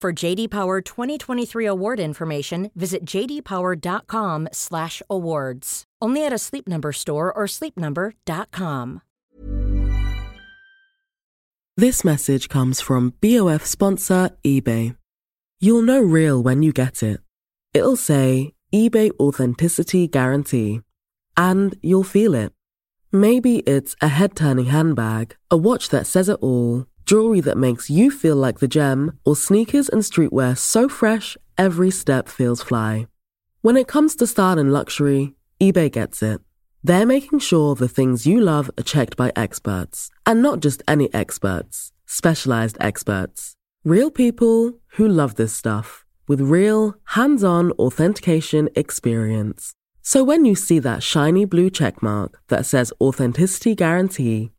For JD Power 2023 award information, visit jdpower.com/awards. Only at a Sleep Number store or sleepnumber.com. This message comes from BOF sponsor eBay. You'll know real when you get it. It'll say eBay Authenticity Guarantee, and you'll feel it. Maybe it's a head turning handbag, a watch that says it all, jewelry that makes you feel like the gem, or sneakers and streetwear so fresh every step feels fly. When it comes to style and luxury, eBay gets it. They're making sure the things you love are checked by experts, and not just any experts, specialized experts. Real people who love this stuff with real, hands on authentication experience. So when you see that shiny blue checkmark that says Authenticity Guarantee,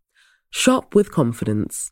shop with confidence.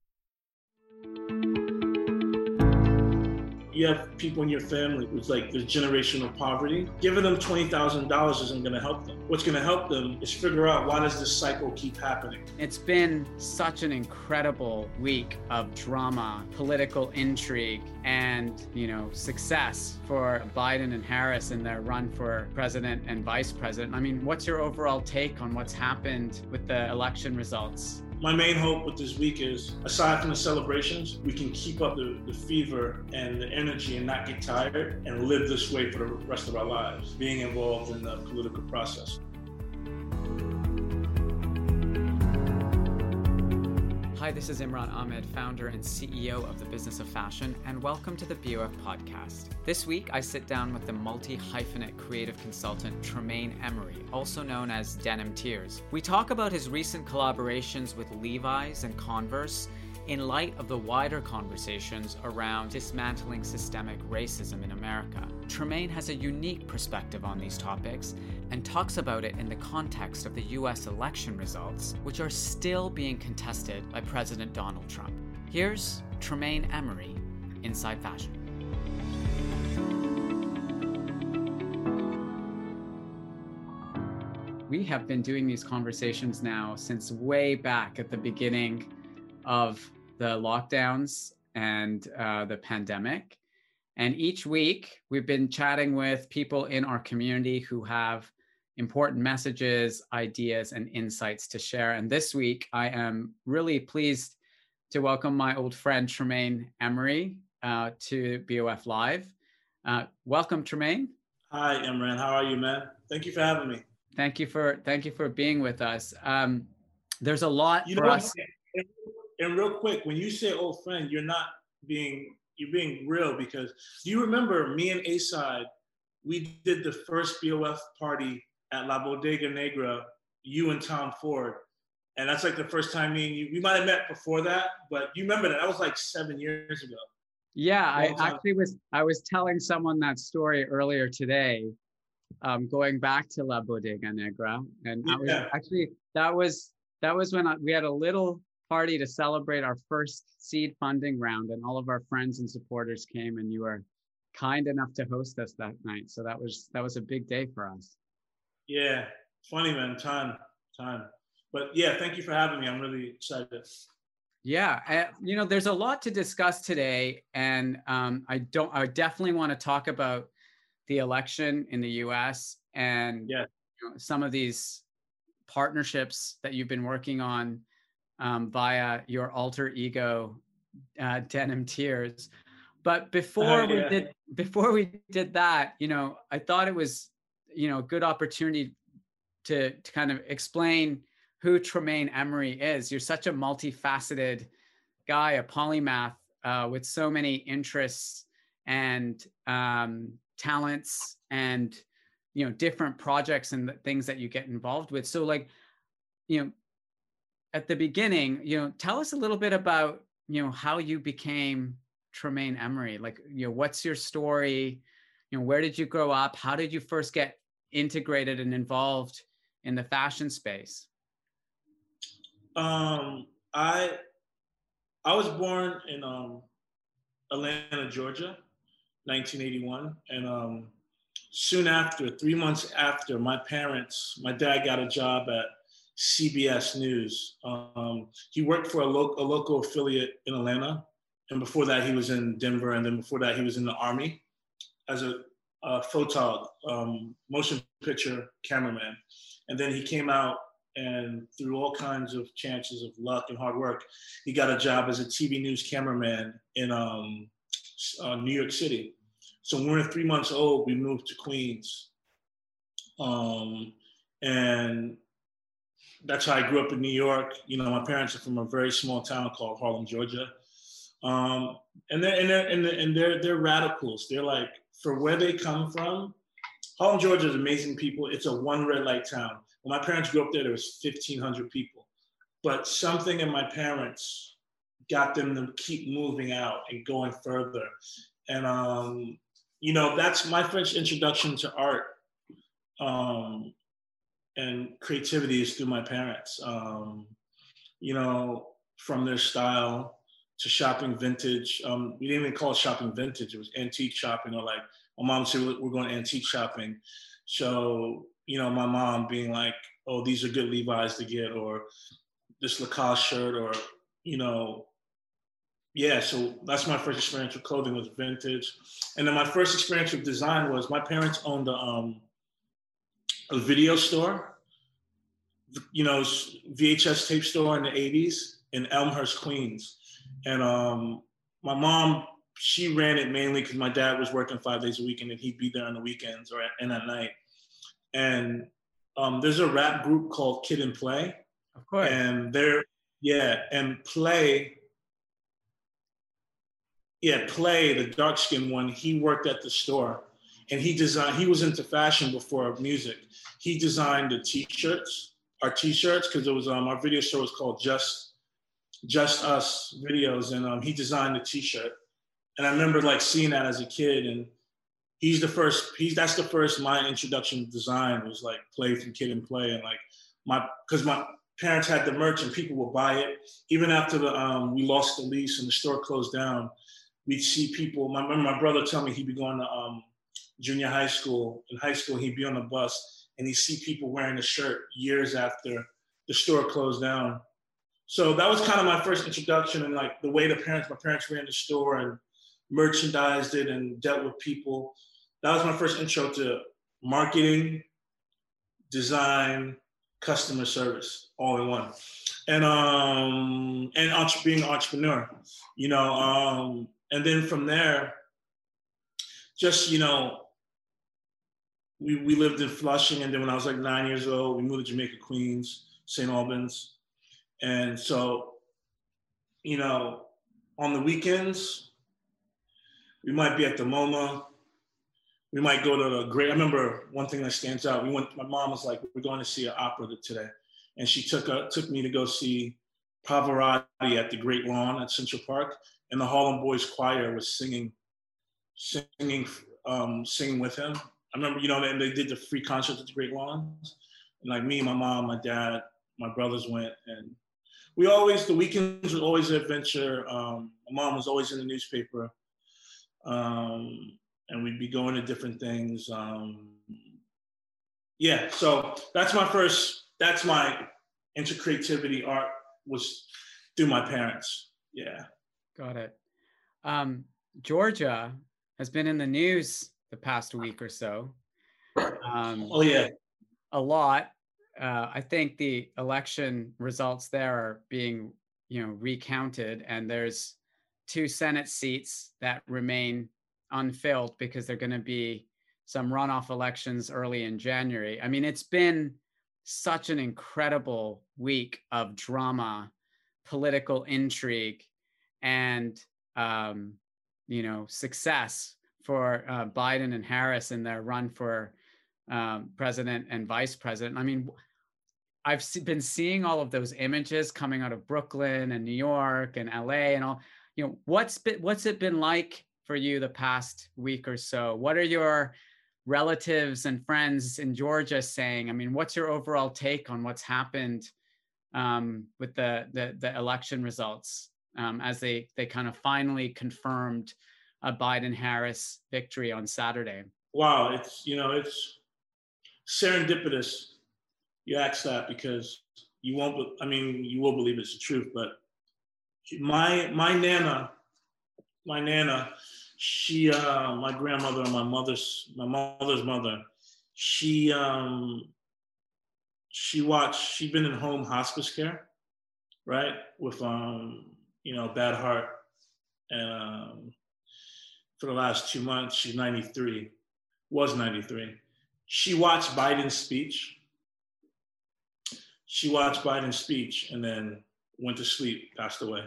You have people in your family with like the generational poverty, giving them $20,000 isn't going to help them. What's going to help them is figure out why does this cycle keep happening? It's been such an incredible week of drama, political intrigue, and, you know, success for Biden and Harris in their run for president and vice president. I mean, what's your overall take on what's happened with the election results? My main hope with this week is aside from the celebrations we can keep up the, the fever and the energy and not get tired and live this way for the rest of our lives being involved in the political process Hi, this is Imran Amed, founder and CEO of the Business of Fashion, and welcome to the BOF podcast. This week, I sit down with the multi hyphenate creative consultant Tremaine Emory, also known as Denim Tears. We talk about his recent collaborations with Levi's and Converse in light of the wider conversations around dismantling systemic racism in America. Tremaine has a unique perspective on these topics and talks about it in the context of the US election results, which are still being contested by President Donald Trump. Here's Tremaine Emory, Inside Fashion. We have been doing these conversations now since way back at the beginning of the lockdowns and uh, the pandemic. And each week, we've been chatting with people in our community who have important messages, ideas, and insights to share. And this week, I am really pleased to welcome my old friend Tremaine Emory uh, to BOF Live. Uh, welcome, Tremaine. Hi, Imran. How are you, man? Thank you for having me. Thank you for thank you for being with us. Um, there's a lot you for us. And real quick, when you say old friend, you're not being you're being real because do you remember me and A-Side? We did the first BOF party at La Bodega Negra, you and Tom Ford. And that's like the first time me and you, we might have met before that, but you remember that. That was like seven years ago. Yeah, I actually was I was telling someone that story earlier today, um, going back to La Bodega Negra, and I was actually that was that was when I, we had a little party to celebrate our first seed funding round, and all of our friends and supporters came, and you were kind enough to host us that night. So that was that was a big day for us. Yeah, funny man, time, time. But yeah, thank you for having me. I'm really excited. Yeah, I, you know, there's a lot to discuss today, and um, I don't. I definitely want to talk about the election in the U.S. and yeah. you know, some of these partnerships that you've been working on um, via your alter ego, uh, Denim Tears. But before uh, yeah. we did, before we did that, you know, I thought it was, you know, a good opportunity to to kind of explain who Tremaine Emory is. You're such a multifaceted guy, a polymath uh, with so many interests and um, talents and you know different projects and things that you get involved with. So like, you know, at the beginning, you know, tell us a little bit about you know how you became Tremaine Emory. Like, you know, what's your story? You know, where did you grow up? How did you first get integrated and involved in the fashion space? Um, I I was born in um, Atlanta, Georgia, 1981, and um, soon after, three months after, my parents, my dad got a job at CBS News. Um, he worked for a, lo- a local affiliate in Atlanta, and before that, he was in Denver, and then before that, he was in the Army as a, a photog, um, motion picture cameraman. And then he came out and through all kinds of chances of luck and hard work, he got a job as a TV news cameraman in um, uh, New York City. So when we were three months old, we moved to Queens. Um, and that's how I grew up in New York. You know, my parents are from a very small town called Harlem, Georgia. Um, and they're, and they're, and they're, and they're, they're radicals. They're like, for where they come from, Harlem, Georgia is amazing people. It's a one red light town. When my parents grew up there, there was 1,500 people. But something in my parents got them to keep moving out and going further. And, um, you know, that's my first introduction to art um, and creativity is through my parents. Um, you know, from their style to shopping vintage. Um, we didn't even call it shopping vintage. It was antique shopping or like my mom said, we're going antique shopping. So you know, my mom being like, oh, these are good Levi's to get, or this Lacoste shirt, or, you know, yeah, so that's my first experience with clothing was vintage. And then my first experience with design was my parents owned a, um, a video store, you know, VHS tape store in the 80s in Elmhurst, Queens. And um, my mom, she ran it mainly because my dad was working five days a week and he'd be there on the weekends or at, and at night and um, there's a rap group called Kid and Play. Of course. And they're yeah, and Play. Yeah, Play, the dark skinned one, he worked at the store and he designed, he was into fashion before music. He designed the t-shirts, our t-shirts, because it was um our video show was called Just Just Us Videos, and um, he designed the t-shirt. And I remember like seeing that as a kid and he's the first he's that's the first my introduction to design was like play from kid and play and like my because my parents had the merch and people would buy it even after the um, we lost the lease and the store closed down we'd see people my, my brother tell me he'd be going to um, junior high school in high school he'd be on the bus and he'd see people wearing the shirt years after the store closed down. So that was kind of my first introduction and like the way the parents my parents ran the store and merchandised it and dealt with people. That was my first intro to marketing, design, customer service, all in one, and um, and entre- being an entrepreneur, you know, um, and then from there, just you know, we we lived in Flushing, and then when I was like nine years old, we moved to Jamaica, Queens, St. Albans, and so, you know, on the weekends, we might be at the MoMA we might go to the great. I remember one thing that stands out. We went. My mom was like, "We're going to see an opera today," and she took a, took me to go see Pavarotti at the Great Lawn at Central Park, and the Harlem Boys Choir was singing, singing, um, singing with him. I remember, you know, and they did the free concert at the Great Lawn, and like me, my mom, my dad, my brothers went, and we always the weekends were always an adventure. Um, my mom was always in the newspaper, um, and we'd be going to different things. Um, yeah, so that's my first. That's my into creativity art was through my parents. Yeah. Got it. Um, Georgia has been in the news the past week or so. Um, oh yeah, a lot. Uh, I think the election results there are being, you know, recounted, and there's two Senate seats that remain unfilled because they're going to be some runoff elections early in January. I mean, it's been such an incredible week of drama, political intrigue, and um, you know success for uh, Biden and Harris in their run for um, president and vice president. I mean, I've been seeing all of those images coming out of Brooklyn and New York and LA and all. You know, what's been what's it been like for you the past week or so? What are your relatives and friends in Georgia saying? I mean, what's your overall take on what's happened um, with the, the, the election results um, as they they kind of finally confirmed a Biden Harris victory on Saturday? Wow, it's you know it's serendipitous. You ask that because you won't. I mean, you will believe it's the truth, but my my nana, my nana, she uh, my grandmother and my mother's my mother's mother she um she watched she'd been in home hospice care right with um you know bad heart and um for the last two months she's 93 was 93 she watched biden's speech she watched biden's speech and then went to sleep passed away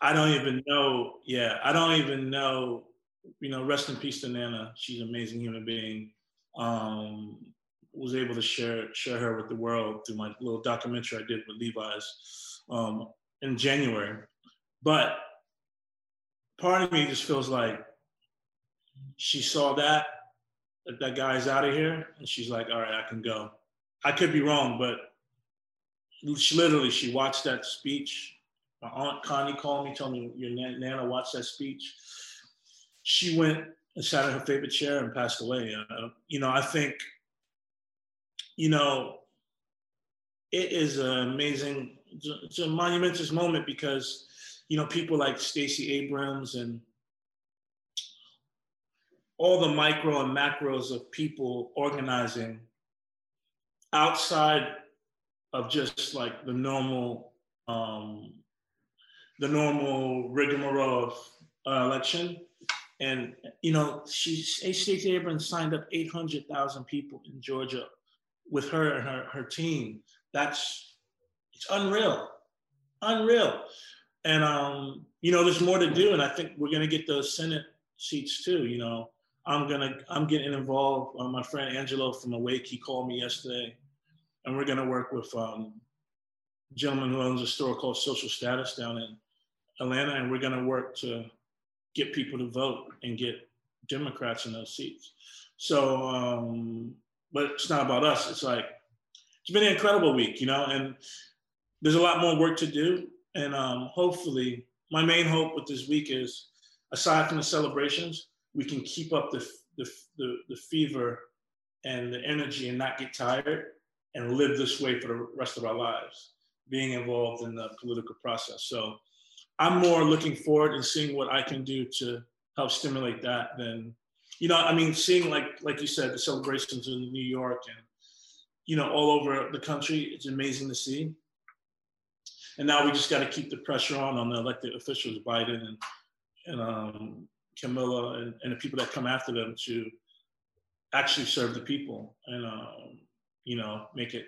I don't even know. Yeah, I don't even know. You know, rest in peace to Nana. She's an amazing human being. Um, was able to share share her with the world through my little documentary I did with Levi's um, in January. But part of me just feels like she saw that that, that guy's out of here, and she's like, "All right, I can go." I could be wrong, but she literally she watched that speech my aunt Connie called me, told me your nana watched that speech. She went and sat in her favorite chair and passed away. Uh, you know, I think, you know, it is an amazing, it's a monumentous moment because, you know, people like Stacey Abrams and all the micro and macros of people organizing outside of just like the normal um, the normal rigmarole of uh, election. And, you know, she, Stacey Abrams signed up 800,000 people in Georgia with her and her, her team. That's, it's unreal, unreal. And, um, you know, there's more to do. And I think we're to get those Senate seats too. You know, I'm to, I'm getting involved. Uh, my friend Angelo from Awake, he called me yesterday and we're to work with um, a gentleman who owns a store called Social Status down in Atlanta, and we're to work to get people to vote and get Democrats in those seats. So, um, but it's not about us. It's like it's been an incredible week, you know, and there's a lot more work to do. And um, hopefully, my main hope with this week is, aside from the celebrations, we can keep up the the, the, the fever and the energy and not get tired and live this way for the rest of our lives, being involved in the political process. So I'm more looking forward and seeing what I can do to help stimulate that than, you know, I mean, seeing like like you said, the celebrations in New York and you know all over the country, it's amazing to see. And now we just got to keep the pressure on on the elected officials, Biden and and um, Kamala and, and the people that come after them to actually serve the people and um, you know make it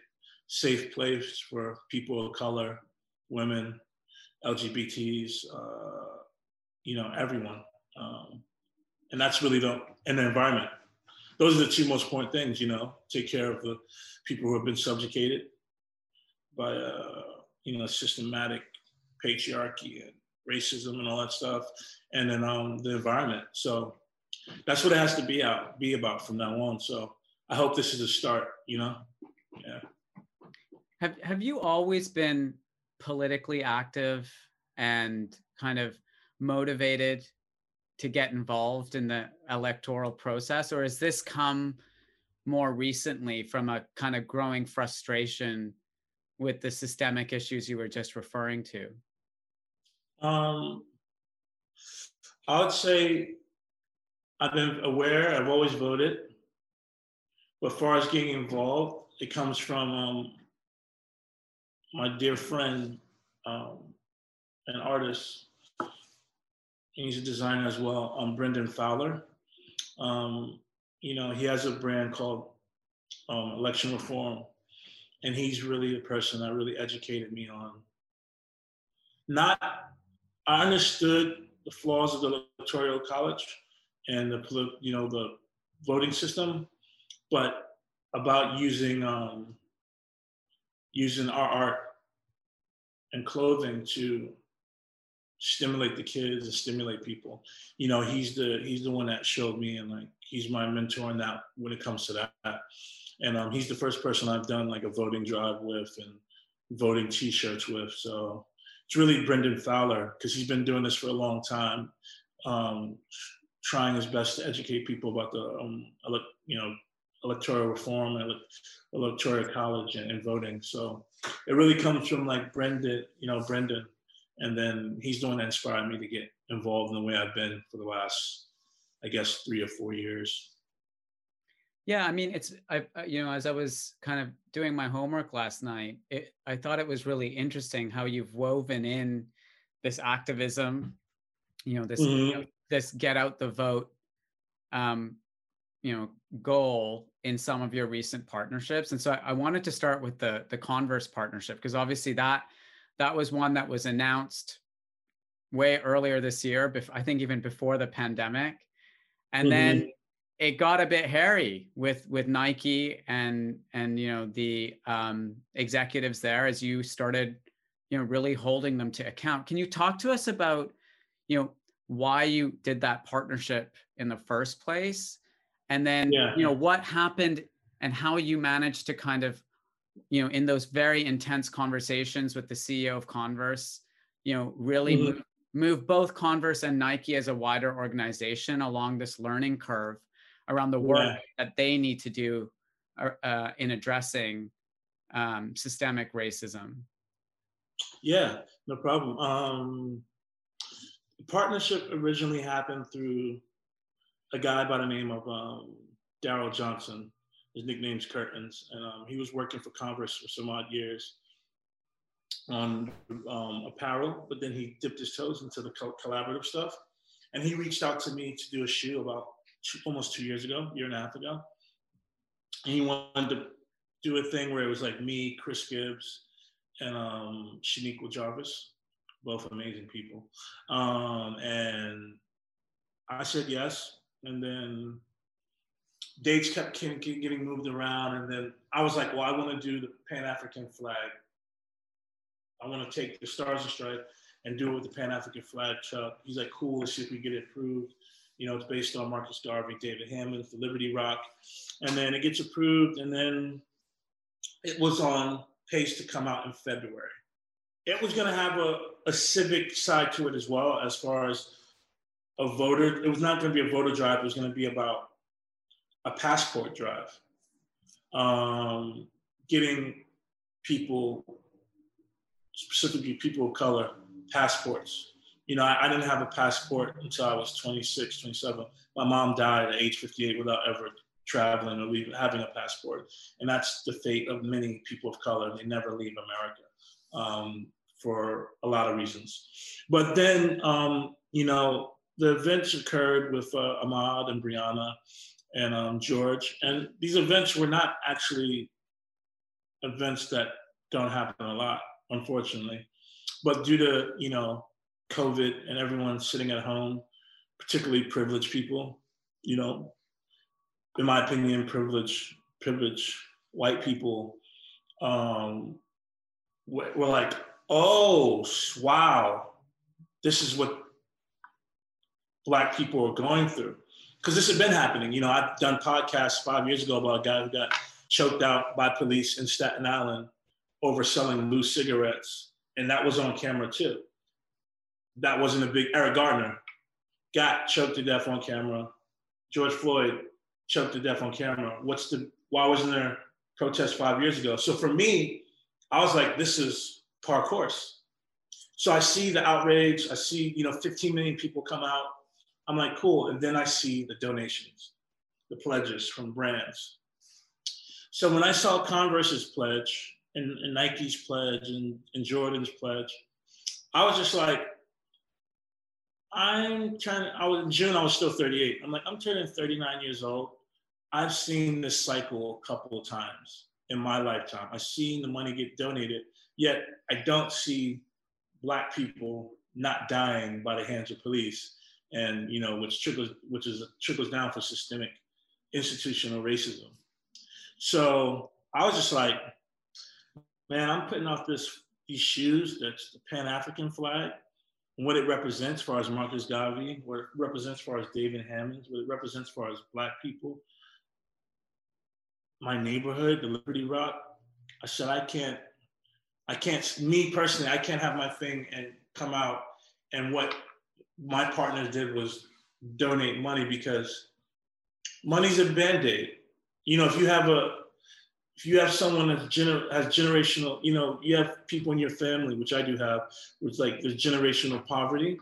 safe place for people of color, women, LGBTs, uh, you know, everyone. Um, and that's really the, and the environment. Those are the two most important things, you know, take care of the people who have been subjugated by, uh, you know, systematic patriarchy and racism and all that stuff. And then um, the environment. So that's what it has to be out, be about from now on. So I hope this is a start, you know? Yeah. Have, have you always been politically active and kind of motivated to get involved in the electoral process or has this come more recently from a kind of growing frustration with the systemic issues you were just referring to? Um, i would say i've been aware i've always voted. But far as getting involved it comes from um, my dear friend um, an artist. He's a designer as well, um, Brendan Fowler. Um, you know, he has a brand called um, Election Reform, and he's really the person that really educated me on. Not, I understood the flaws of the electoral college and the you know the voting system, but about using um, using our art and clothing to stimulate the kids and stimulate people. You know, he's the he's the one that showed me and like he's my mentor in that when it comes to that. And um, he's the first person I've done like a voting drive with and voting T-shirts with. So it's really Brendan Fowler because he's been doing this for a long time, um, trying his best to educate people about the um, you know electoral reform and electoral college and, and voting. So it really comes from like Brendan, you know, Brendan and then he's the one that inspired me to get involved in the way I've been for the last, I guess, three or four years. Yeah, I mean, it's I you know as I was kind of doing my homework last night, it, I thought it was really interesting how you've woven in this activism, you know, this mm-hmm. you know, this get out the vote, um, you know, goal in some of your recent partnerships. And so I, I wanted to start with the the Converse partnership because obviously that that was one that was announced way earlier this year, I think even before the pandemic. And mm-hmm. then it got a bit hairy with with Nike and and you know the um, executives there as you started you know really holding them to account. Can you talk to us about you know why you did that partnership in the first place, and then yeah. you know what happened and how you managed to kind of you know in those very intense conversations with the ceo of converse you know really mm-hmm. move, move, both converse and nike as a wider organization along this learning curve around the work yeah. that they need to do uh, uh, in addressing um, systemic racism yeah no problem um, partnership originally happened through a guy by the name of um, daryl johnson his nickname's Curtains, and um, he was working for Converse for some odd years on um, apparel, but then he dipped his toes into the collaborative stuff. And he reached out to me to do a shoe about two, almost two years ago, year and a half ago. And he wanted to do a thing where it was like me, Chris Gibbs, and um, Shaniqua Jarvis, both amazing people. Um, and I said yes. And then dates kept getting moved around, and then I was like, well, I want to do the Pan African flag. I want to take the Stars and Stripes and do it with the Pan African flag, Chuck. He's like, cool, let's see if we get it approved. You know, it's based on Marcus Garvey, David Hammond, the Liberty Rock. And then it gets approved, and then it was on pace to come out in February. It was going to have a, a civic side to it as well, as far as a voter. It was not going to be a voter drive. It was going to be about a passport drive, um, getting people, specifically people of color, passports. You know, I, I, didn't have a passport until I was 26, 27. My mom died at age 58 without ever traveling or leaving, having a passport. And that's the fate of many people of color. They never leave America um, for a lot of reasons. But then, um, you know, the events occurred with uh, Ahmaud and Breonna and um, George. And these events were not actually events that don't happen a lot, unfortunately. But due to, you know, COVID and everyone sitting at home, particularly privileged people, you know, in my opinion, privileged, privileged white people um, were like, oh, wow, this is what black people are going through because this had been happening. You know, I've done podcasts five years ago about a guy who got choked out by police in Staten Island over selling loose cigarettes and that was on camera too. That wasn't a big Eric Garner got choked to death on camera. George Floyd choked to death on camera. What's the why wasn't there protest five years ago? So for me, I was like, this is par course. So I see the outrage. I see, you know, 15 million people come out. I'm like, cool. And then I see the donations, the pledges from brands. So when I saw Converse's pledge and, and Nike's pledge and, and Jordan's pledge, I was just like, I'm trying to, I was in June, I was still 38. I'm like, I'm turning 39 years old. I've seen this cycle a couple of times in my lifetime. I've seen the money get donated, yet I don't see black people not dying by the hands of police. And you know, which trickles which is trickles down for systemic institutional racism. So I was just like, man, I'm putting off this these shoes that's the Pan African flag what it represents for as Marcus Garvey, what it represents for as David Hammons, what it represents for as Black people, my neighborhood, the Liberty Rock. I said, I can't, I can't, me personally, I can't have my thing and come out. And what my partners did was donate money because money's a band-aid. You know, if you have a, if you have someone that gener- has generational, you know, you have people in your family, which I do have, which like there's generational poverty,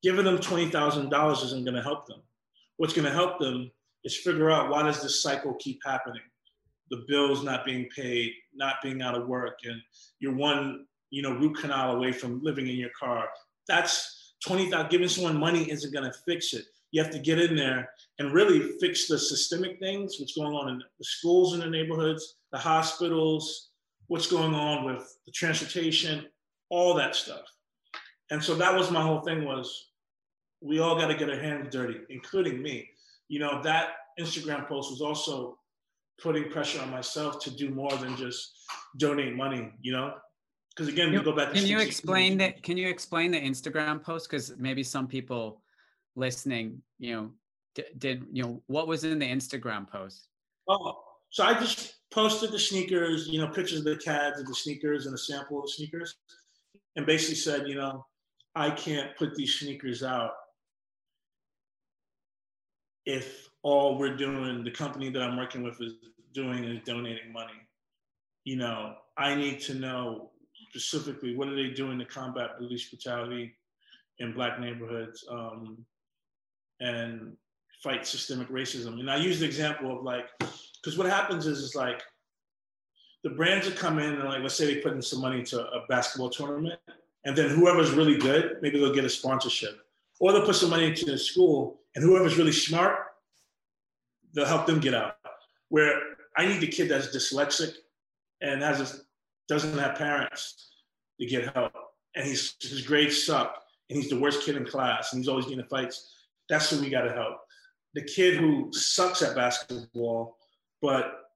giving them $20,000 isn't going to help them. What's going to help them is figure out why does this cycle keep happening? The bills not being paid, not being out of work, and you're one, you know, root canal away from living in your car. That's 20,000, giving someone money isn't going to fix it you have to get in there and really fix the systemic things, what's going on in the schools in the neighborhoods, the hospitals, what's going on with the transportation, all that stuff. And so that was my whole thing was we all got to get our hands dirty, including me. You know, that Instagram post was also putting pressure on myself to do more than just donate money, you know? Because again, we go back to Can you explain that? Can you explain the Instagram post? Because maybe some people listening, you know, d- did you know what was in the Instagram post? Oh, so I just posted the sneakers, you know, pictures of the CADs of the sneakers and a sample of the sneakers, and basically said, you know, I can't put these sneakers out if all we're doing, the company that I'm working with is doing is donating money. You know, I need to know specifically what are they doing to combat police brutality in black neighborhoods. Um, and fight systemic racism. And I use the example of like, because what happens is, is like, the brands that come in and like, let's say they put in some money to a basketball tournament, and then whoever's really good, maybe they'll get a sponsorship. Or they'll put some money into the school, and whoever's really smart, they'll help them get out. Where I need the kid that's dyslexic and has a, doesn't have parents to get help, and he's, his grades suck, and he's the worst kid in class, and he's always getting fights that's who we got to help. The kid who sucks at basketball, but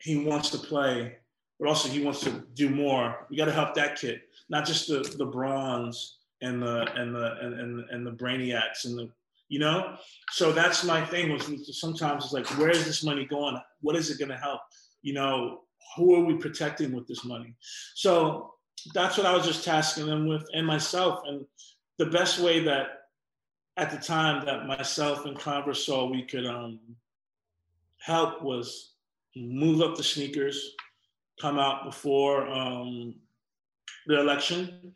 he wants to play, but also he wants to do more. We got to help that kid, not just the the bronze and the and the and, and, and the brainiacs and the you know. So that's my thing. Was sometimes it's like, where is this money going? What is it going to help? You know, who are we protecting with this money? So that's what I was just tasking them with, and myself. And the best way that at the time that myself and Converse saw we could um, help was move up the sneakers, come out before um, the election,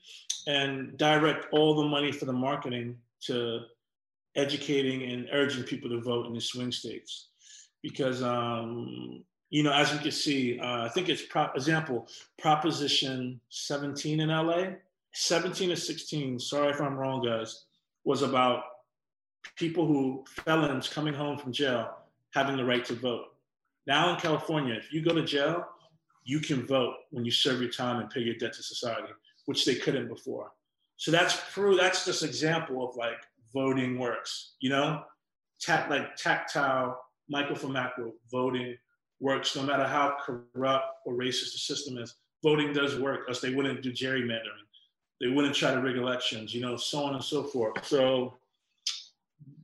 and direct all the money for the marketing to educating and urging people to vote in the swing states. Because, um, you know, as you can see, uh, I think it's prop example, Proposition 17 in LA, 17 or 16, sorry if I'm wrong, guys, was about people who felons coming home from jail having the right to vote. Now in California, if you go to jail, you can vote when you serve your time and pay your debt to society, which they couldn't before. So that's true. That's just example of like voting works. You know, like tactile, micro for macro, voting works. No matter how corrupt or racist the system is, voting does work. Else they wouldn't do gerrymandering. They wouldn't try to rig elections. You know, so on and so forth. So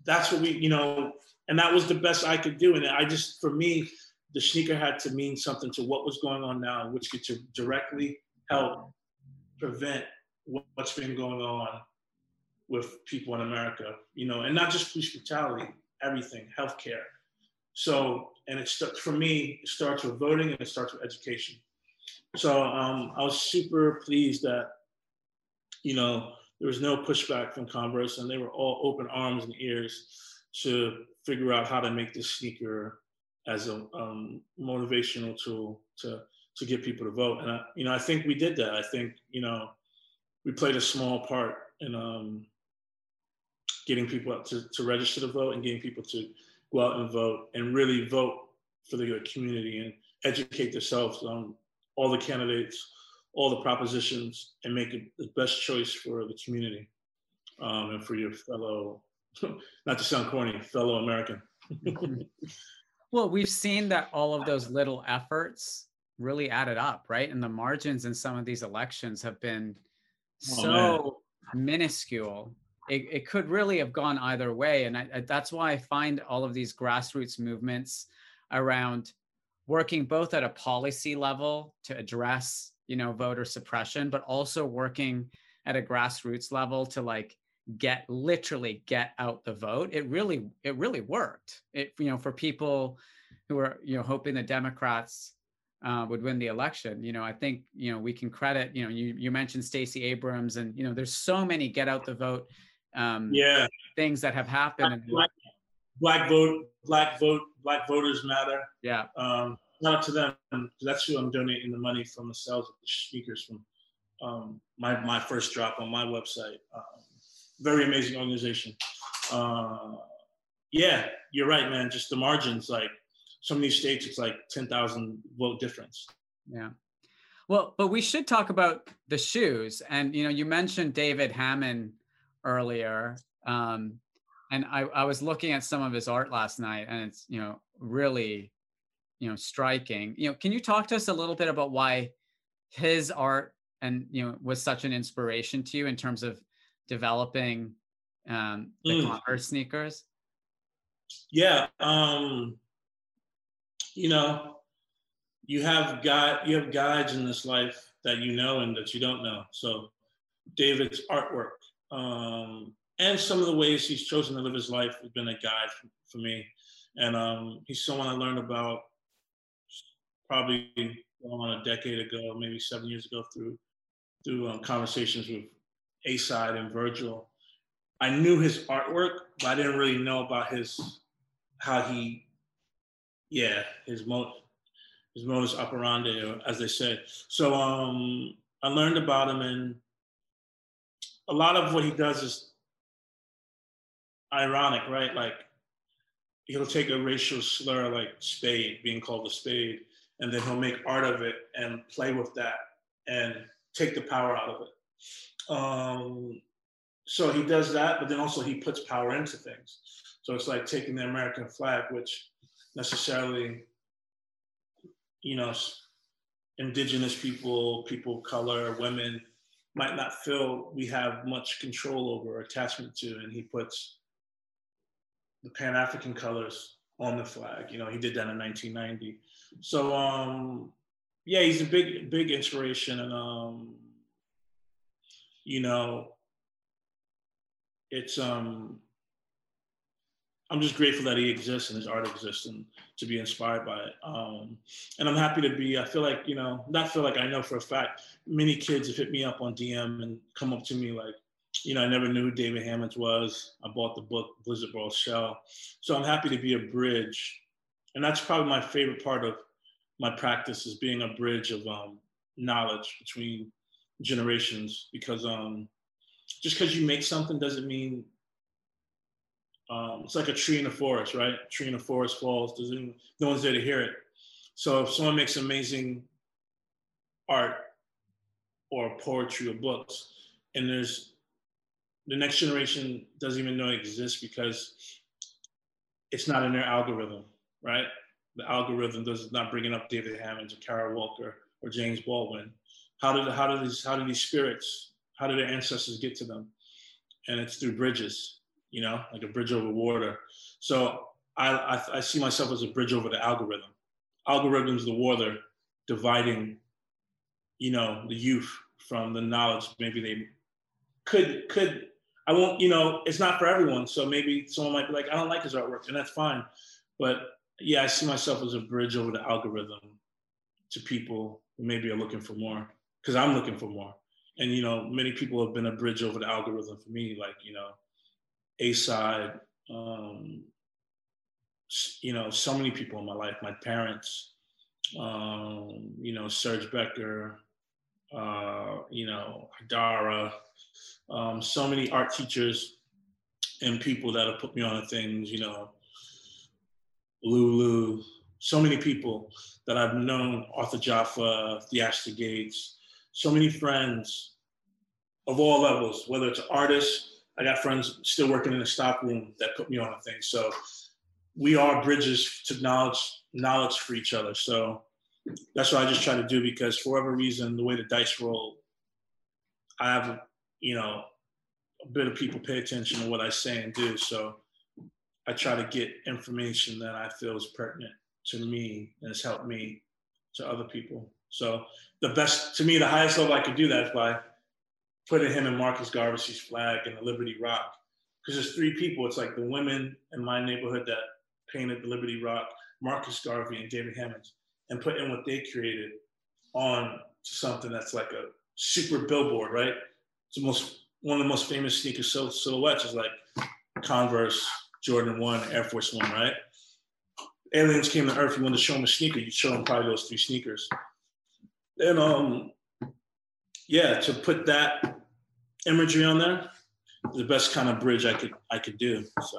that's what we, you know, and that was the best I could do. And I just, for me, the sneaker had to mean something to what was going on now, which could directly help prevent what's been going on with people in America, you know, and not just police brutality, everything, healthcare. So, and it starts for me, it starts with voting and it starts with education. So um, I was super pleased that, you know, there was no pushback from Converse and they were all open arms and ears to figure out how to make this sneaker as a um, motivational tool to to get people to vote. And I, you know, I think we did that. I think you know, we played a small part in um, getting people to, to register to vote and getting people to go out and vote and really vote for the community and educate themselves on all the candidates, all the propositions, and make the best choice for the community um, and for your fellow, not to sound corny, fellow American. well, we've seen that all of those little efforts really added up, right? And the margins in some of these elections have been oh, so minuscule. It, it could really have gone either way. And I, I, that's why I find all of these grassroots movements around working both at a policy level to address, you know, voter suppression, but also working at a grassroots level to like get literally get out the vote. It really, it really worked. It, you know, for people who are, you know, hoping the Democrats uh, would win the election. You know, I think you know we can credit. You know, you you mentioned Stacey Abrams, and you know, there's so many get out the vote. Um, yeah. Things that have happened. Black, black vote, black vote, black voters matter. Yeah. Um, out to them. That's who I'm donating the money from the sales of the speakers from um, my my first drop on my website. Um, very amazing organization. Uh, yeah, you're right, man. Just the margins, like some of these states, it's like 10,000 vote difference. Yeah. Well, but we should talk about the shoes. And, you know, you mentioned David Hammond earlier. Um, and I, I was looking at some of his art last night and it's, you know, really, you know, striking. You know, can you talk to us a little bit about why his art and, you know, was such an inspiration to you in terms of developing um, the mm. Converse sneakers? Yeah. Um, you know, you have guide you have guides in this life that you know and that you don't know. So David's artwork um, and some of the ways he's chosen to live his life has been a guide for, for me. And um, he's someone I learned about probably on a decade ago, maybe seven years ago, through through um, conversations with A-Side and Virgil. I knew his artwork, but I didn't really know about his how he yeah, his mo his modus operandi, or as they say. So um, I learned about him, and a lot of what he does is ironic, right? Like he'll take a racial slur like spade, being called a spade, and then he'll make art of it and play with that and take the power out of it. Um, so he does that, but then also he puts power into things. So it's like taking the American flag, which necessarily, you know, indigenous people, people of color, women might not feel we have much control over or attachment to. And he puts the Pan African colors on the flag. You know, he did that in 1990. So, um, yeah, he's a big, big inspiration. And, um, you know, it's, um, I'm just grateful that he exists and his art exists and to be inspired by it. Um, and I'm happy to be, I feel like, you know, not feel like I know for a fact, many kids have hit me up on DM and come up to me like, you know, I never knew who David Hammons was. I bought the book Bliz-aard Ball Sale. So I'm happy to be a bridge. And that's probably my favorite part of my practice is being a bridge of um, knowledge between generations because um, just because you make something doesn't mean um, it's like a tree in the forest, right? A tree in the forest falls. There's no one's there to hear it. So if someone makes amazing art or poetry or books, and there's the next generation doesn't even know it exists because it's not in their algorithm, right? The algorithm does not bringing up David Hammond or Kara Walker or James Baldwin. How did how do these how do these spirits how do their ancestors get to them? And it's through bridges you know, like a bridge over water. So I, I, I see myself as a bridge over the algorithm. Algorithm's the water dividing, you know, the youth from the knowledge maybe they could could I won't, you know, it's not for everyone. So maybe someone might be like, I don't like his artwork, and that's fine. But yeah, I see myself as a bridge over the algorithm to people who maybe are looking for more because I'm looking for more. And you know, many people have been a bridge over the algorithm for me, like you know, A-Side, um, you know, so many people in my life, my parents, um, you know, Serge Becker, uh, you know, Dara, um, so many art teachers and people that have put me on things, you know, Lulu, so many people that I've known, Arthur Jafa, Theaster Gates, so many friends of all levels, whether it's artists, I got friends still working in the stock room that put me on a thing. So we are bridges to knowledge, knowledge for each other. So that's what I just try to do because for whatever reason, the way the dice roll, I have, you know, a bit of people pay attention to what I say and do. So I try to get information that I feel is pertinent to me and has helped me to other people. So the best to me, the highest level I could do that is by putting him in Marcus Garvey's flag and the Liberty Rock. Because there's three people. It's like the women in my neighborhood that painted the Liberty Rock, Marcus Garvey and David Hammons, and putting what they created on to something that's like a super billboard, right? It's the most one of the most famous sneaker silhouettes is like Converse, Jordan One, Air Force One, right? Aliens came to Earth. You wanted to show them a sneaker, you show them probably those three sneakers. And um, yeah, to put that imagery on there, the best kind of bridge I could I could do. So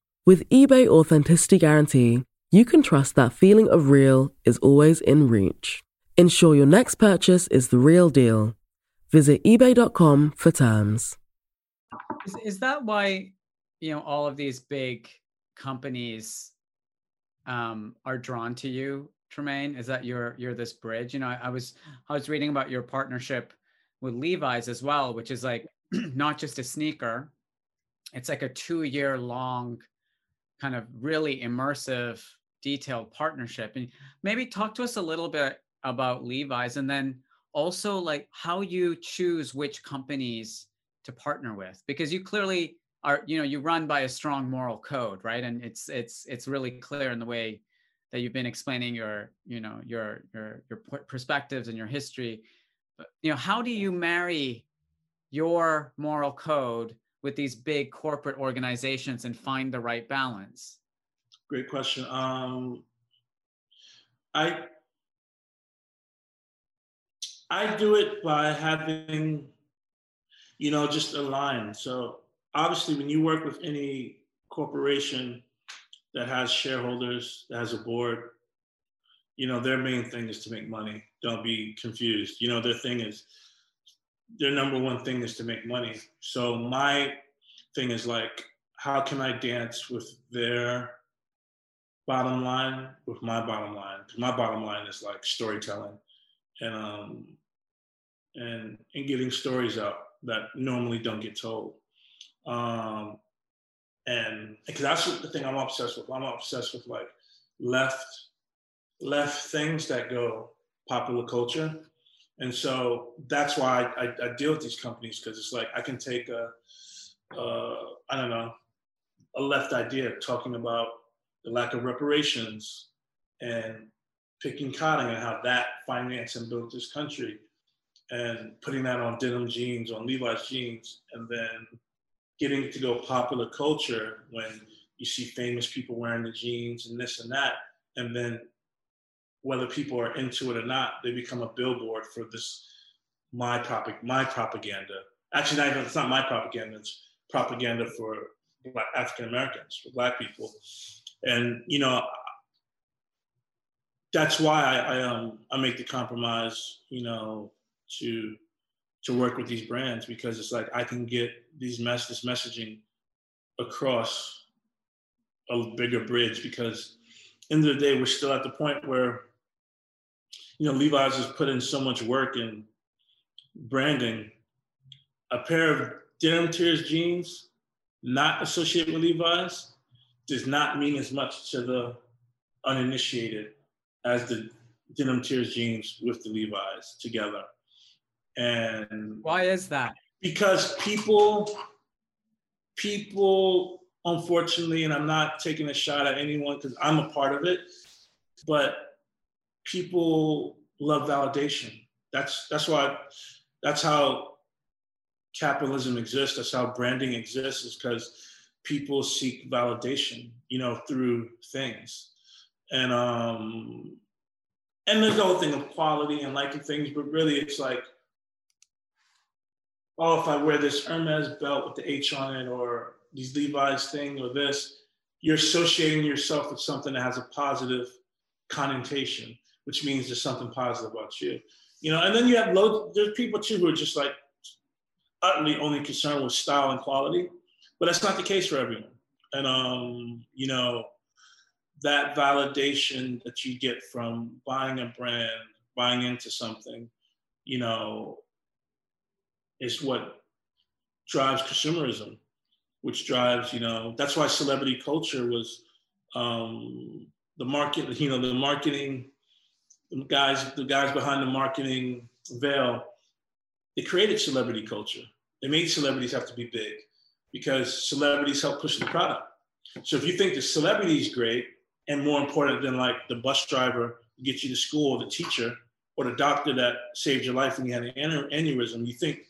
With eBay Authenticity Guarantee, you can trust that feeling of real is always in reach. Ensure your next purchase is the real deal. Visit eBay.com for terms. Is, is that why, you know, all of these big companies um, are drawn to you, Tremaine? Is that you're you're this bridge? You know, I, I was I was reading about your partnership with Levi's as well, which is like not just a sneaker. It's like a two year long kind of really immersive, detailed partnership. And maybe talk to us a little bit about Levi's and then also like how you choose which companies to partner with because you clearly are you know you run by a strong moral code right and it's it's it's really clear in the way that you've been explaining your you know your your your perspectives and your history but you know how do you marry your moral code with these big corporate organizations and find the right balance great question um i i do it by having you know just a line so obviously when you work with any corporation that has shareholders, that has a board, you know, their main thing is to make money. Don't be confused. You know, their thing is their number one thing is to make money. So my thing is like, how can I dance with their bottom line with my bottom line? Because my bottom line is like storytelling and um and and getting stories out that normally don't get told. Um, and because that's the thing I'm obsessed with. I'm obsessed with like left left things that go popular culture, and so that's why I, I, I deal with these companies because it's like I can take a uh, I don't know a left idea talking about the lack of reparations and picking cotton and how that financed and built this country and putting that on denim jeans, on Levi's jeans, and then getting to go popular culture when you see famous people wearing the jeans and this and that, and then whether people are into it or not, they become a billboard for this my topic, my propaganda. Actually, not even, it's not my propaganda. It's propaganda for African Americans, for Black people, and you know that's why I, I um I make the compromise, you know, to to work with these brands because it's like I can get these mess this messaging across a bigger bridge because end of the day we're still at the point where you know Levi's has put in so much work in branding. A pair of denim tears jeans not associated with Levi's does not mean as much to the uninitiated as the denim tears jeans with the Levi's together. And why is that? Because people, people, unfortunately, and I'm not taking a shot at anyone because I'm a part of it, but people love validation. That's that's why that's how capitalism exists. That's how branding exists, is because people seek validation, you know, through things. And um and there's the whole thing of quality and liking things, but really it's like oh, if I wear this Hermes belt with the H on it or these Levi's thing or this, you're associating yourself with something that has a positive connotation, which means there's something positive about you. You know, and then you have loads, there's people too who are just like utterly only concerned with style and quality, but that's not the case for everyone. And um, you know, that validation that you get from buying a brand, buying into something, you know, is what drives consumerism, which drives, you know, that's why celebrity culture was um, the market, you know, the marketing, the guys, the guys behind the marketing veil, they created celebrity culture. They made celebrities have to be big because celebrities help push the product. So if you think the celebrity is great and more important than like the bus driver to get you to school, the teacher, or the doctor that saved your life when you had an aneurysm, you think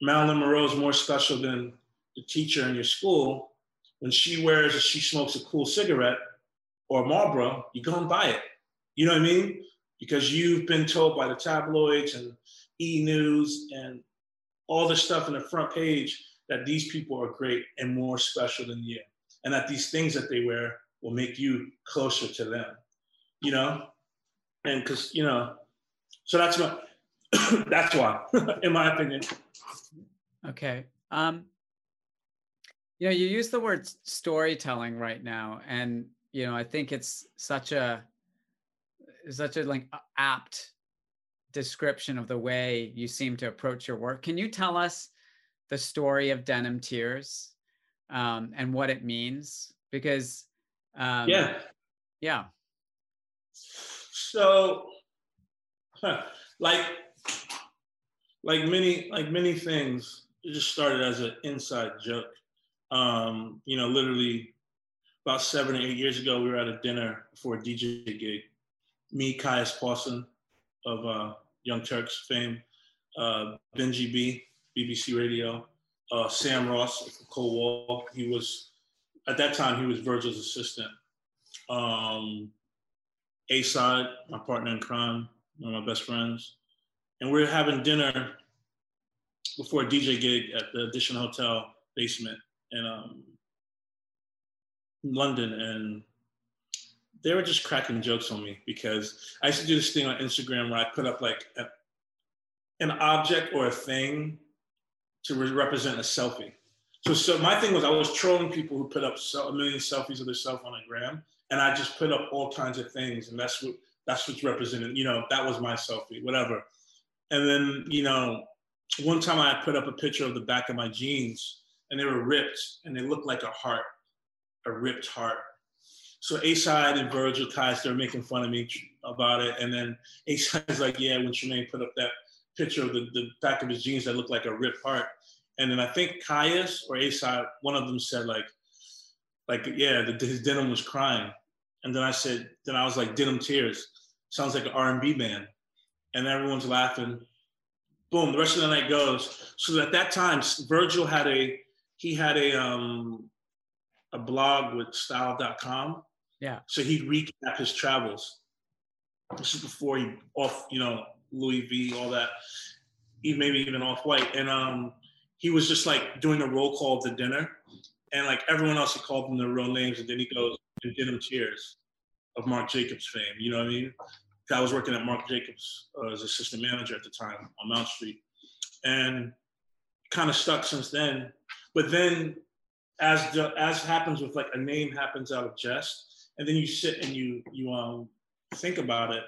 Marilyn Monroe is more special than the teacher in your school. When she wears or she smokes a cool cigarette or Marlboro, you go and buy it. You know what I mean? Because you've been told by the tabloids and E News and all the stuff in the front page that these people are great and more special than you, and that these things that they wear will make you closer to them. You know, and because you know, so that's what that's why, in my opinion. Okay. Um, you know, you use the word storytelling right now, and you know, I think it's such a such a like apt description of the way you seem to approach your work. Can you tell us the story of Denim Tears um, and what it means? Because um, yeah, yeah. So, huh, like like many like many things it just started as an inside joke. Um, you know, literally about seven or eight years ago, we were at a dinner for a DJ gig. Me, Caius Pawson of uh, Young Turks fame, uh, Benji B, BBC Radio, uh, Sam Ross of Cold Wall. He was, at that time, he was Virgil's assistant. Um, A-Side, my partner in crime, one of my best friends. And we are having dinner before a DJ gig at the Edition Hotel basement in um, London. And they were just cracking jokes on me because I used to do this thing on Instagram where I put up like a, an object or a thing to re- represent a selfie. So, so my thing was I was trolling people who put up so, a million selfies of themselves on a gram, and I just put up all kinds of things, and that's what that's what's represented. You know, that was my selfie, whatever. And then you know, one time I put up a picture of the back of my jeans, and they were ripped, and they looked like a heart, a ripped heart. So A-Side and Virgil Kai started making fun of me about it, and then A-Side's like, "Yeah, when Tremaine put up that picture of the, the back of his jeans that looked like a ripped heart," and then I think Caius or A-Side, one of them said like, like yeah, the, his denim was crying, and then I said, then I was like, denim tears, sounds like an R&B band, and everyone's laughing. Boom, the rest of the night goes. So at that time, Virgil had a he had a um a blog with style.com. Yeah. So he'd recap his travels. This is before he off, you know, Louis V, all that. He maybe even off white. And um he was just like doing a roll call of the dinner. And like everyone else, he called them their real names. And then he goes and Denim Tears of Marc Jacobs fame. You know what I mean? I was working at Marc Jacobs uh, as assistant manager at the time on Mount Street. And kind of stuck since then. But then as the, as happens with like a name happens out of jest, and then you sit and you you um think about it.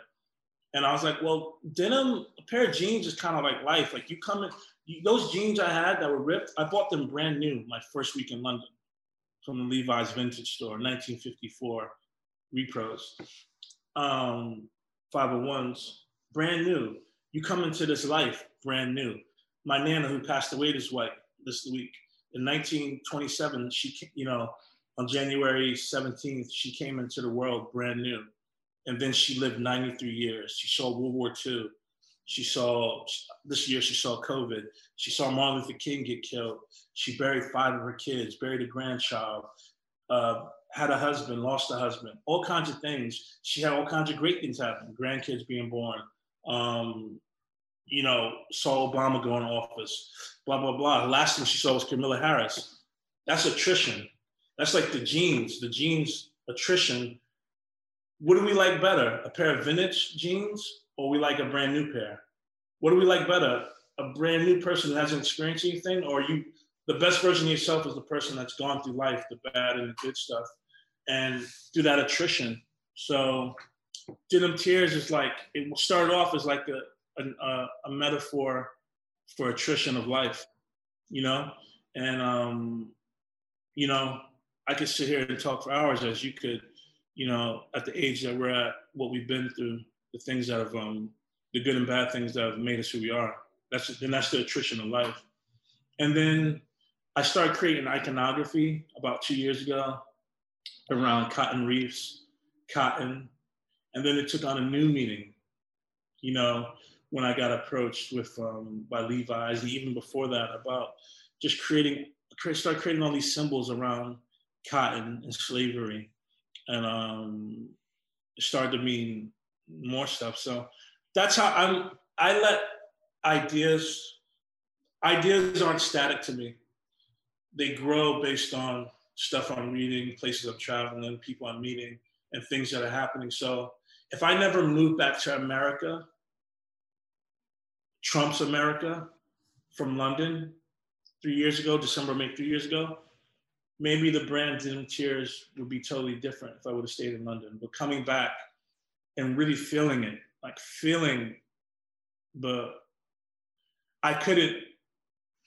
And I was like, well, denim, a pair of jeans is kind of like life. Like you come in, you, those jeans I had that were ripped, I bought them brand new my first week in London from the Levi's vintage store, 1954 repros, um, 501s, brand new. You come into this life brand new. My nana, who passed away this week, this week in 1927, she, you know, on January 17th, she came into the world brand new. And then she lived 93 years. She saw World War II. She saw, this year, she saw COVID. She saw Martin Luther King get killed. She buried five of her kids, buried a grandchild, uh, had a husband, lost a husband, all kinds of things. She had all kinds of great things happen, grandkids being born, um, you know, saw Obama go in office, blah, blah, blah. Last thing she saw was Kamala Harris. That's attrition. That's like the jeans, the jeans attrition. What do we like better? A pair of vintage jeans or we like a brand new pair? What do we like better? A brand new person that hasn't experienced anything or you, the best version of yourself is the person that's gone through life, the bad and the good stuff and through that attrition. So Denim Tears is like, it started off as like a, a, a metaphor for attrition of life, you know? And, um, you know, I could sit here and talk for hours as you could, you know, at the age that we're at, what we've been through, the things that have, um, the good and bad things that have made us who we are. That's, then that's the attrition of life. And then I started creating iconography about two years ago around cotton reefs, cotton. And then it took on a new meaning, you know, when I got approached with um, by Levi's, and even before that, about just creating, start creating all these symbols around cotton and slavery, and um, started to mean more stuff. So that's how I'm. I let ideas. Ideas aren't static to me. They grow based on stuff I'm reading, places I'm traveling, people I'm meeting, and things that are happening. So if I never moved back to America, Trump's America from London three years ago, December, May, three years ago, maybe the brand Denim Tears would be totally different if I would have stayed in London. But coming back and really feeling it, like feeling the, I couldn't,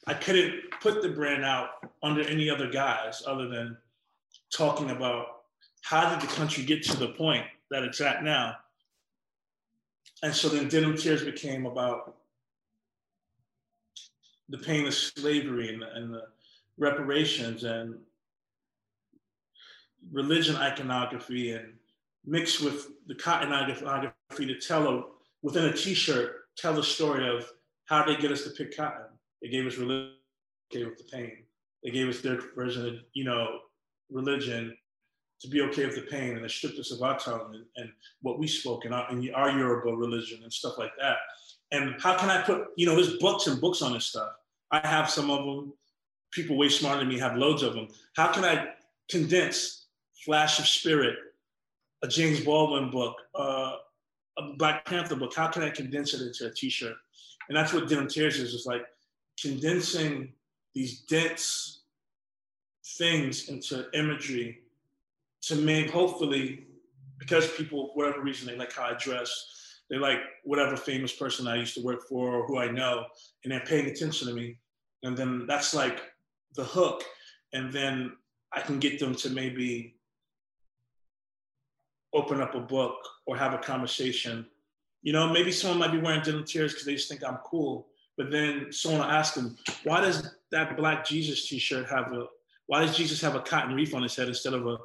I couldn't put the brand out under any other guise other than talking about how did the country get to the point that it's at now. And so then Denim Tears became about the pain of slavery and the, and the reparations and religion iconography and mixed with the cotton iconography to tell a, within a t-shirt, tell the story of how they get us to pick cotton. They gave us religion, okay with the pain. They gave us their version of, you know, religion to be okay with the pain and they stripped us of our tongue and, and what we spoke in our, in our Yoruba religion and stuff like that. And how can I put, you know, there's books and books on this stuff. I have some of them. People way smarter than me have loads of them. How can I condense Flash of Spirit, a James Baldwin book, uh, a Black Panther book? How can I condense it into a T-shirt? And that's what Denim Tears is. It's like condensing these dense things into imagery to make hopefully because people whatever reason they like how I dress they like whatever famous person I used to work for or who I know, and they're paying attention to me. And then that's like the hook. And then I can get them to maybe open up a book or have a conversation. You know, maybe someone might be wearing denim tears because they just think I'm cool. But then someone will ask them, why does that black Jesus t-shirt have a why does Jesus have a cotton reef on his head instead of a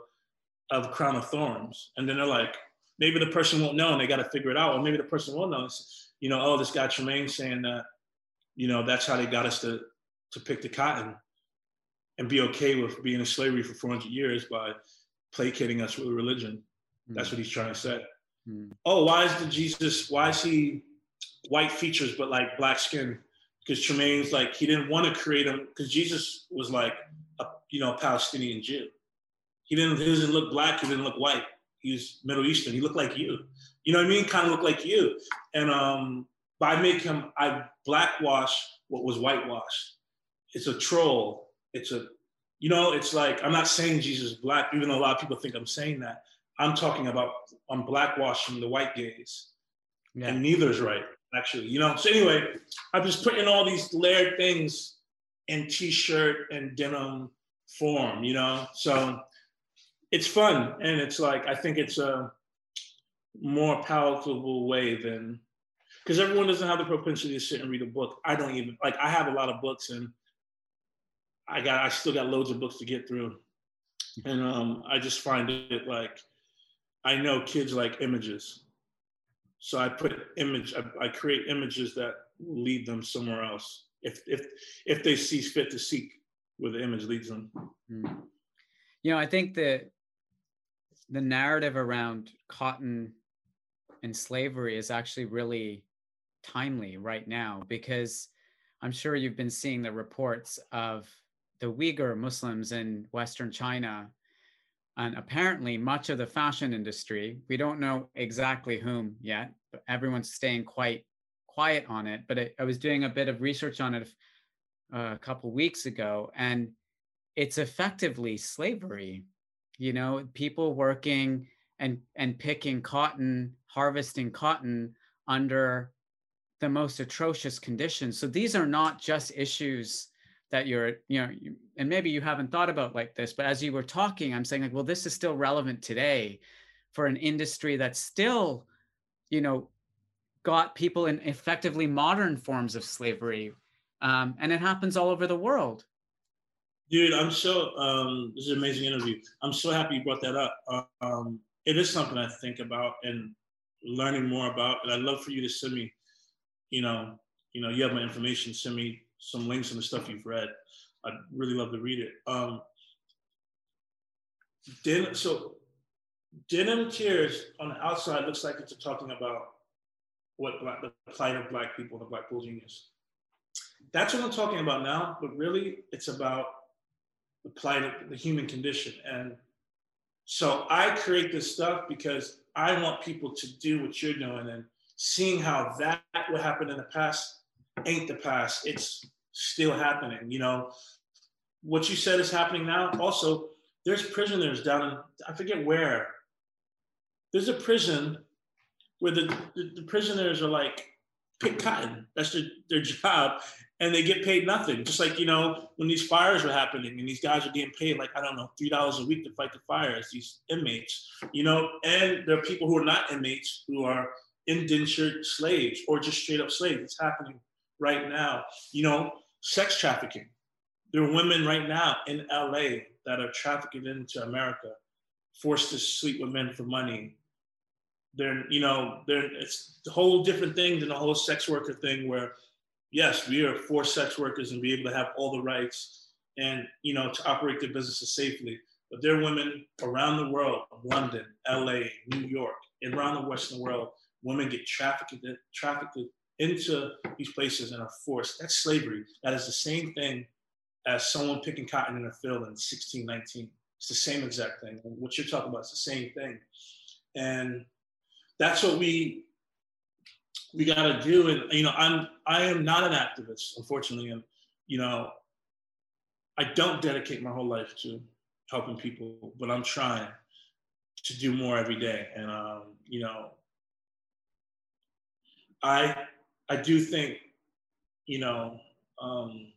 of crown of thorns? And then they're like, maybe the person won't know and they got to figure it out. Or maybe the person will know, you know, oh, this guy Tremaine saying that, you know, that's how they got us to, to pick the cotton and be okay with being in slavery for 400 years by placating us with religion. Mm. That's what he's trying to say. Mm. Oh, why is the Jesus, why is he white features but like black skin? Because Tremaine's like, he didn't want to create him, because Jesus was like, a, you know, Palestinian Jew. He didn't, he doesn't look black, he didn't look white he's Middle Eastern. He looked like you. You know what I mean? Kind of looked like you. And um, by make him, I blackwash what was whitewashed. It's a troll. It's a, you know, it's like I'm not saying Jesus is black, even though a lot of people think I'm saying that. I'm talking about I'm blackwashing the white gaze, yeah. and neither is right actually. You know. So anyway, I'm just putting all these layered things in t-shirt and denim form. You know, so it's fun and it's like I think it's a more palatable way than because everyone doesn't have the propensity to sit and read a book. I don't even like I have a lot of books and I got I still got loads of books to get through. And um, I just find it like I know kids like images. So I put image I, I create images that lead them somewhere else if if if they see fit to seek where the image leads them. Mm. You know, I think that the narrative around cotton and slavery is actually really timely right now because I'm sure you've been seeing the reports of the Uyghur Muslims in Western China. And apparently, much of the fashion industry, we don't know exactly whom yet, but everyone's staying quite quiet on it. But it, I was doing a bit of research on it uh, a couple weeks ago, and it's effectively slavery you know people working and and picking cotton harvesting cotton under the most atrocious conditions so these are not just issues that you're you know you, and maybe you haven't thought about like this but as you were talking i'm saying like well this is still relevant today for an industry that's still you know got people in effectively modern forms of slavery um, and it happens all over the world Dude, I'm so um, this is an amazing interview. I'm so happy you brought that up. Um, it is something I think about and learning more about, and I'd love for you to send me, you know, you know, you have my information. Send me some links and the stuff you've read. I'd really love to read it. Um, Den- so, denim tears on the outside looks like it's talking about what black, the plight of black people, and the Blackpool genius. That's what I'm talking about now, but really, it's about the plight of the human condition. And so I create this stuff because I want people to do what you're doing and seeing how that what happened in the past ain't the past. It's still happening. You know, what you said is happening now. Also, there's prisoners down in I forget where. There's a prison where the, the, the prisoners are like pick cotton. That's their, their job and they get paid nothing. Just like, you know, when these fires were happening and these guys are getting paid like, I don't know, $3 a week to fight the fires, these inmates, you know, and there are people who are not inmates who are indentured slaves or just straight up slaves. It's happening right now, you know. Sex trafficking. There are women right now in LA that are trafficked into America, forced to sleep with men for money. They're, you know, they're, it's a whole different thing than the whole sex worker thing where, yes, we are for sex workers and be able to have all the rights and, you know, to operate their businesses safely. But there are women around the world, London, LA, New York, and around the Western world, women get trafficked, trafficked into these places and are forced. That's slavery. That is the same thing as someone picking cotton in a field in 1619. It's the same exact thing. What you're talking about is the same thing. And that's what we we got to do. And you know, I'm I am not an activist, unfortunately, and you know, I don't dedicate my whole life to helping people, but I'm trying to do more every day. And um, you know, I I do think, you know, um,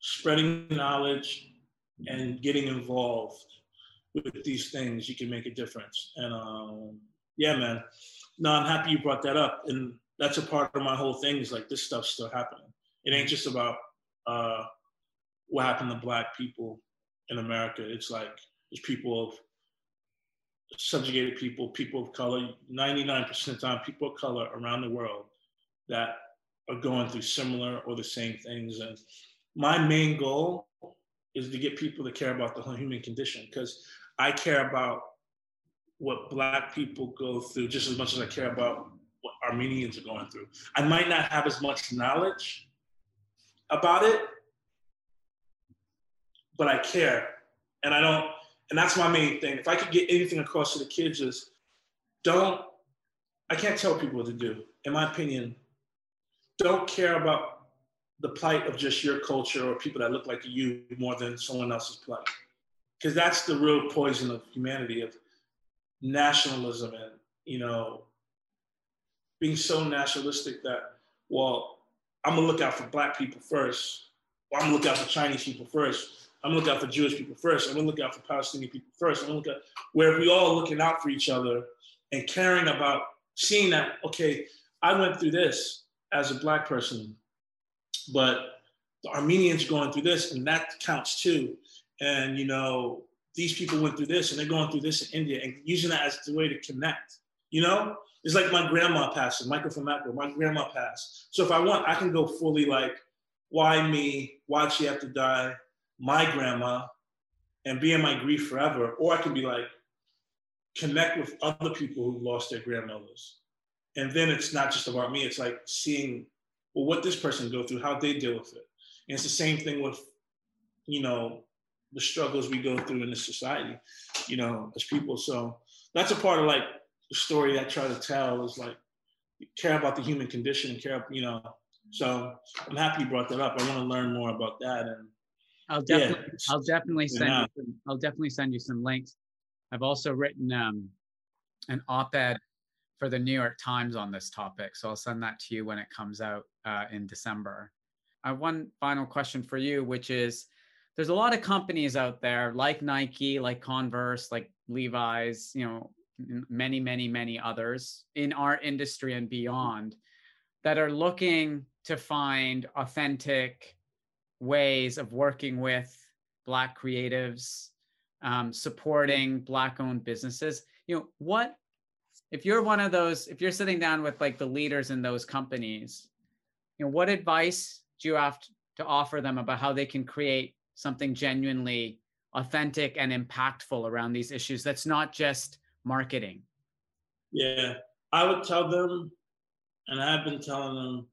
spreading knowledge and getting involved with these things, you can make a difference. And um, yeah, man. No, I'm happy you brought that up. And that's a part of my whole thing is like this stuff's still happening. It ain't just about uh, what happened to black people in America. It's like there's people of subjugated people, people of color, 99% of the time, people of color around the world that are going through similar or the same things. And my main goal is to get people to care about the human condition because I care about what Black people go through just as much as I care about what Armenians are going through. I might not have as much knowledge about it, but I care. And I don't, and that's my main thing. If I could get anything across to the kids is don't, I can't tell people what to do. In my opinion, don't care about the plight of just your culture or people that look like you more than someone else's plight. Because that's the real poison of humanity, of nationalism and, you know, being so nationalistic that, well, I'm gonna look out for black people first, I'm gonna look out for Chinese people first, I'm gonna look out for Jewish people first, I'm gonna look out for Palestinian people first, I'm gonna look at where if we all looking out for each other and caring about seeing that, okay, I went through this, as a black person, but the Armenians going through this, and that counts too. And you know, these people went through this, and they're going through this in India, and using that as the way to connect. You know, it's like my grandma passed, Michael from Macro, my grandma passed. So if I want, I can go fully like, why me? Why'd she have to die? My grandma, and be in my grief forever. Or I can be like, connect with other people who lost their grandmothers and then it's not just about me it's like seeing well what this person go through how they deal with it. And it's the same thing with you know the struggles we go through in this society you know as people. So that's a part of like the story i try to tell is like care about the human condition and care you know. So i'm happy you brought that up. I want to learn more about that and i'll definitely yeah, i'll definitely send yeah. you some, i'll definitely send you some links. I've also written um, an op-ed for the New York Times on this topic. So I'll send that to you when it comes out uh, in December. I have one final question for you, which is there's a lot of companies out there like Nike, like Converse, like Levi's, you know, many, many, many others in our industry and beyond that are looking to find authentic ways of working with Black creatives, um, supporting Black owned businesses. You know, what if you're one of those if you're sitting down with like the leaders in those companies you know what advice do you have to offer them about how they can create something genuinely authentic and impactful around these issues that's not just marketing? Yeah i would tell them and i've been telling them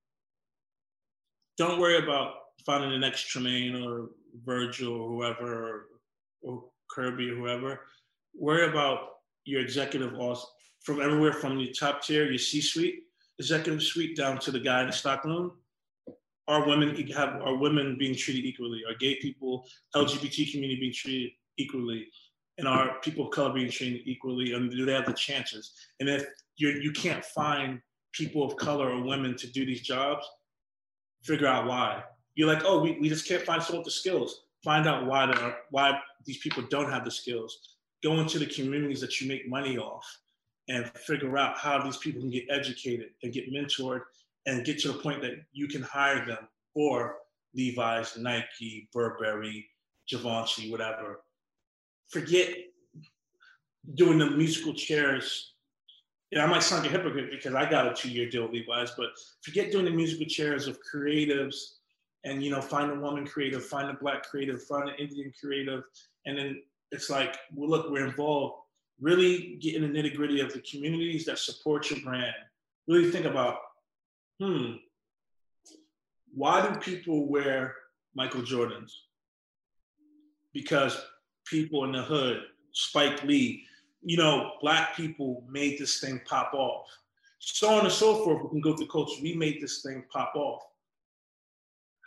don't worry about finding the next tremaine or virgil or whoever or, Kerby or whoever. Worry about your executive from everywhere from your top tier, your C-suite, executive suite, down to the guy in the stockroom, are women have are women being treated equally? Are gay people, LGBT community being treated equally? And are people of color being treated equally? And do they have the chances? And if you you can't find people of color or women to do these jobs, figure out why. You're like, oh, we, we just can't find someone with the skills. Find out why are, why these people don't have the skills. Go into the communities that you make money off and figure out how these people can get educated and get mentored and get to the point that you can hire them or Levi's, Nike, Burberry, Givenchy, whatever. Forget doing the musical chairs. And I might sound like a hypocrite because I got a two-year deal with Levi's, but forget doing the musical chairs of creatives and you know, find a woman creative, find a black creative, find an Indian creative, and then it's like, well, look, we're involved. Really get in the nitty gritty of the communities that support your brand. Really think about, hmm, why do people wear Michael Jordans? Because people in the hood, Spike Lee, you know, black people made this thing pop off. So on and so forth. We can go through culture. We made this thing pop off.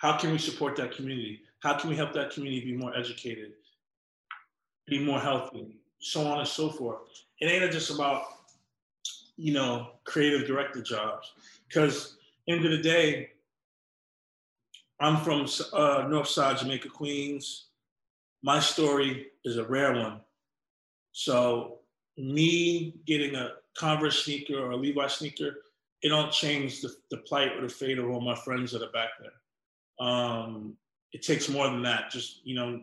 How can we support that community? How can we help that community be more educated, be more healthy, so on and so forth? It ain't just about, you know, creative director jobs. Because end of the day, I'm from uh, North Side Jamaica, Queens. My story is a rare one. So me getting a Converse sneaker or a Levi sneaker, it don't change the, the plight or the fate of all my friends that are back there. Um, it takes more than that. Just you know,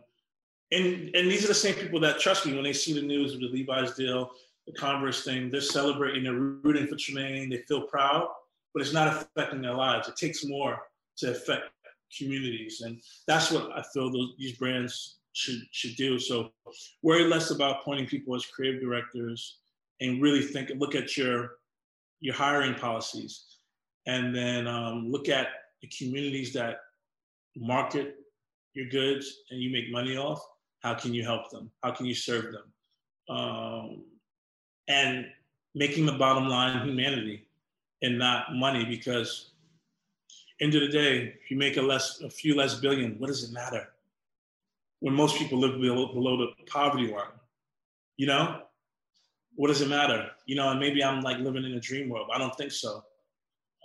and and these are the same people that trust me when they see the news of the Levi's deal, the Converse thing. They're celebrating, they're rooting for Tremaine, they feel proud, but it's not affecting their lives. It takes more to affect communities, and that's what I feel those these brands should should do. So worry less about appointing people as creative directors and really think look at your your hiring policies and then um, look at the communities that market your goods and you make money off how can you help them how can you serve them um, and making the bottom line humanity and not money because end of the day if you make a less a few less billion what does it matter when most people live below, below the poverty line. You know, what does it matter? You know, and maybe I'm like living in a dream world. I don't think so.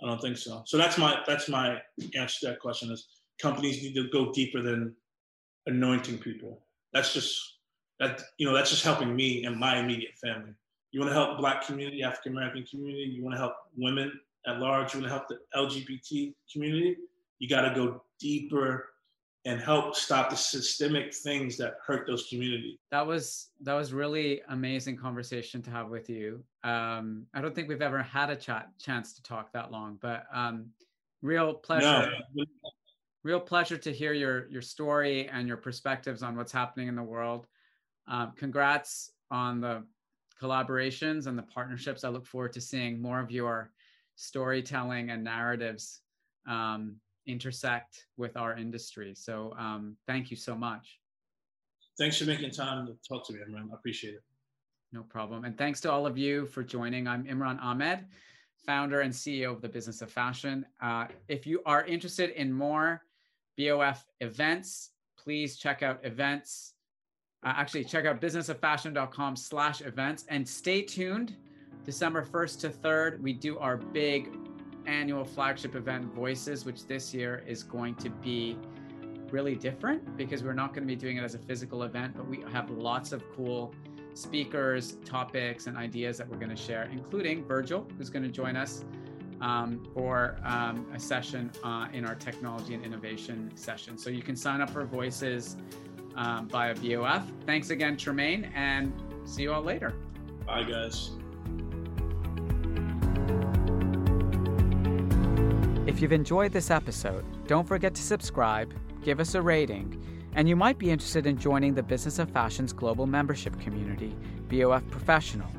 I don't think so. So that's my that's my answer to that question is companies need to go deeper than anointing people. That's just that you know that's just helping me and my immediate family. You want to help Black community, African American community. You want to help women at large. You want to help the LGBT community. You got to go deeper and help stop the systemic things that hurt those communities. That was that was really amazing conversation to have with you. Um, I don't think we've ever had a chat chance to talk that long, but um, real pleasure. No. Real pleasure to hear your your story and your perspectives on what's happening in the world. Um, congrats on the collaborations and the partnerships. I look forward to seeing more of your storytelling and narratives um, intersect with our industry. So um, thank you so much. Thanks for making time to talk to me, Imran. I appreciate it. No problem. And thanks to all of you for joining. I'm Imran Amed, founder and CEO of the Business of Fashion. Uh, if you are interested in more BOF events, please check out events. Uh, actually, check out businessoffashion.com slash events and stay tuned. December 1st to 3rd, we do our big annual flagship event, Voices, which this year is going to be really different because we're not going to be doing it as a physical event, but we have lots of cool speakers, topics, and ideas that we're going to share, including Virgil, who's going to join us um, for um, a session uh, in our technology and innovation session. So you can sign up for Voices um, via BOF. Thanks again, Tremaine, and see you all later. Bye, guys. If you've enjoyed this episode, don't forget to subscribe, give us a rating, and you might be interested in joining the Business of Fashion's global membership community, BOF Professional.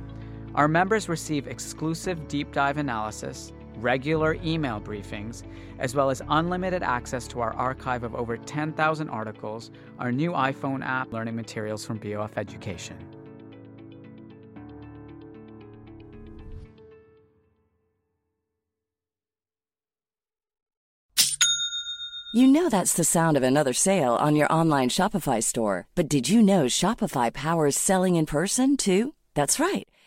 Our members receive exclusive deep dive analysis, regular email briefings, as well as unlimited access to our archive of over 10,000 articles, our new iPhone app, learning materials from BOF Education. You know that's the sound of another sale on your online Shopify store. But did you know Shopify powers selling in person too? That's right.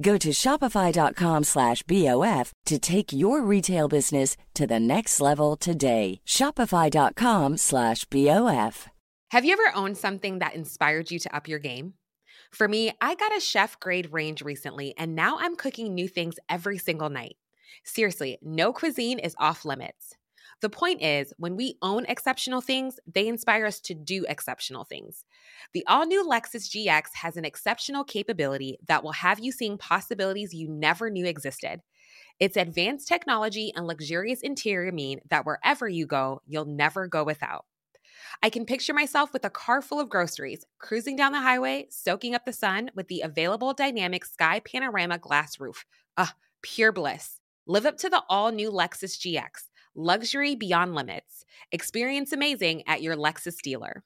Go to shopify.com slash BOF to take your retail business to the next level today. Shopify.com slash BOF. Have you ever owned something that inspired you to up your game? For me, I got a chef grade range recently, and now I'm cooking new things every single night. Seriously, no cuisine is off limits. The point is, when we own exceptional things, they inspire us to do exceptional things. The all new Lexus GX has an exceptional capability that will have you seeing possibilities you never knew existed. Its advanced technology and luxurious interior mean that wherever you go, you'll never go without. I can picture myself with a car full of groceries, cruising down the highway, soaking up the sun with the available dynamic sky panorama glass roof. Ah, pure bliss. Live up to the all new Lexus GX, luxury beyond limits. Experience amazing at your Lexus dealer.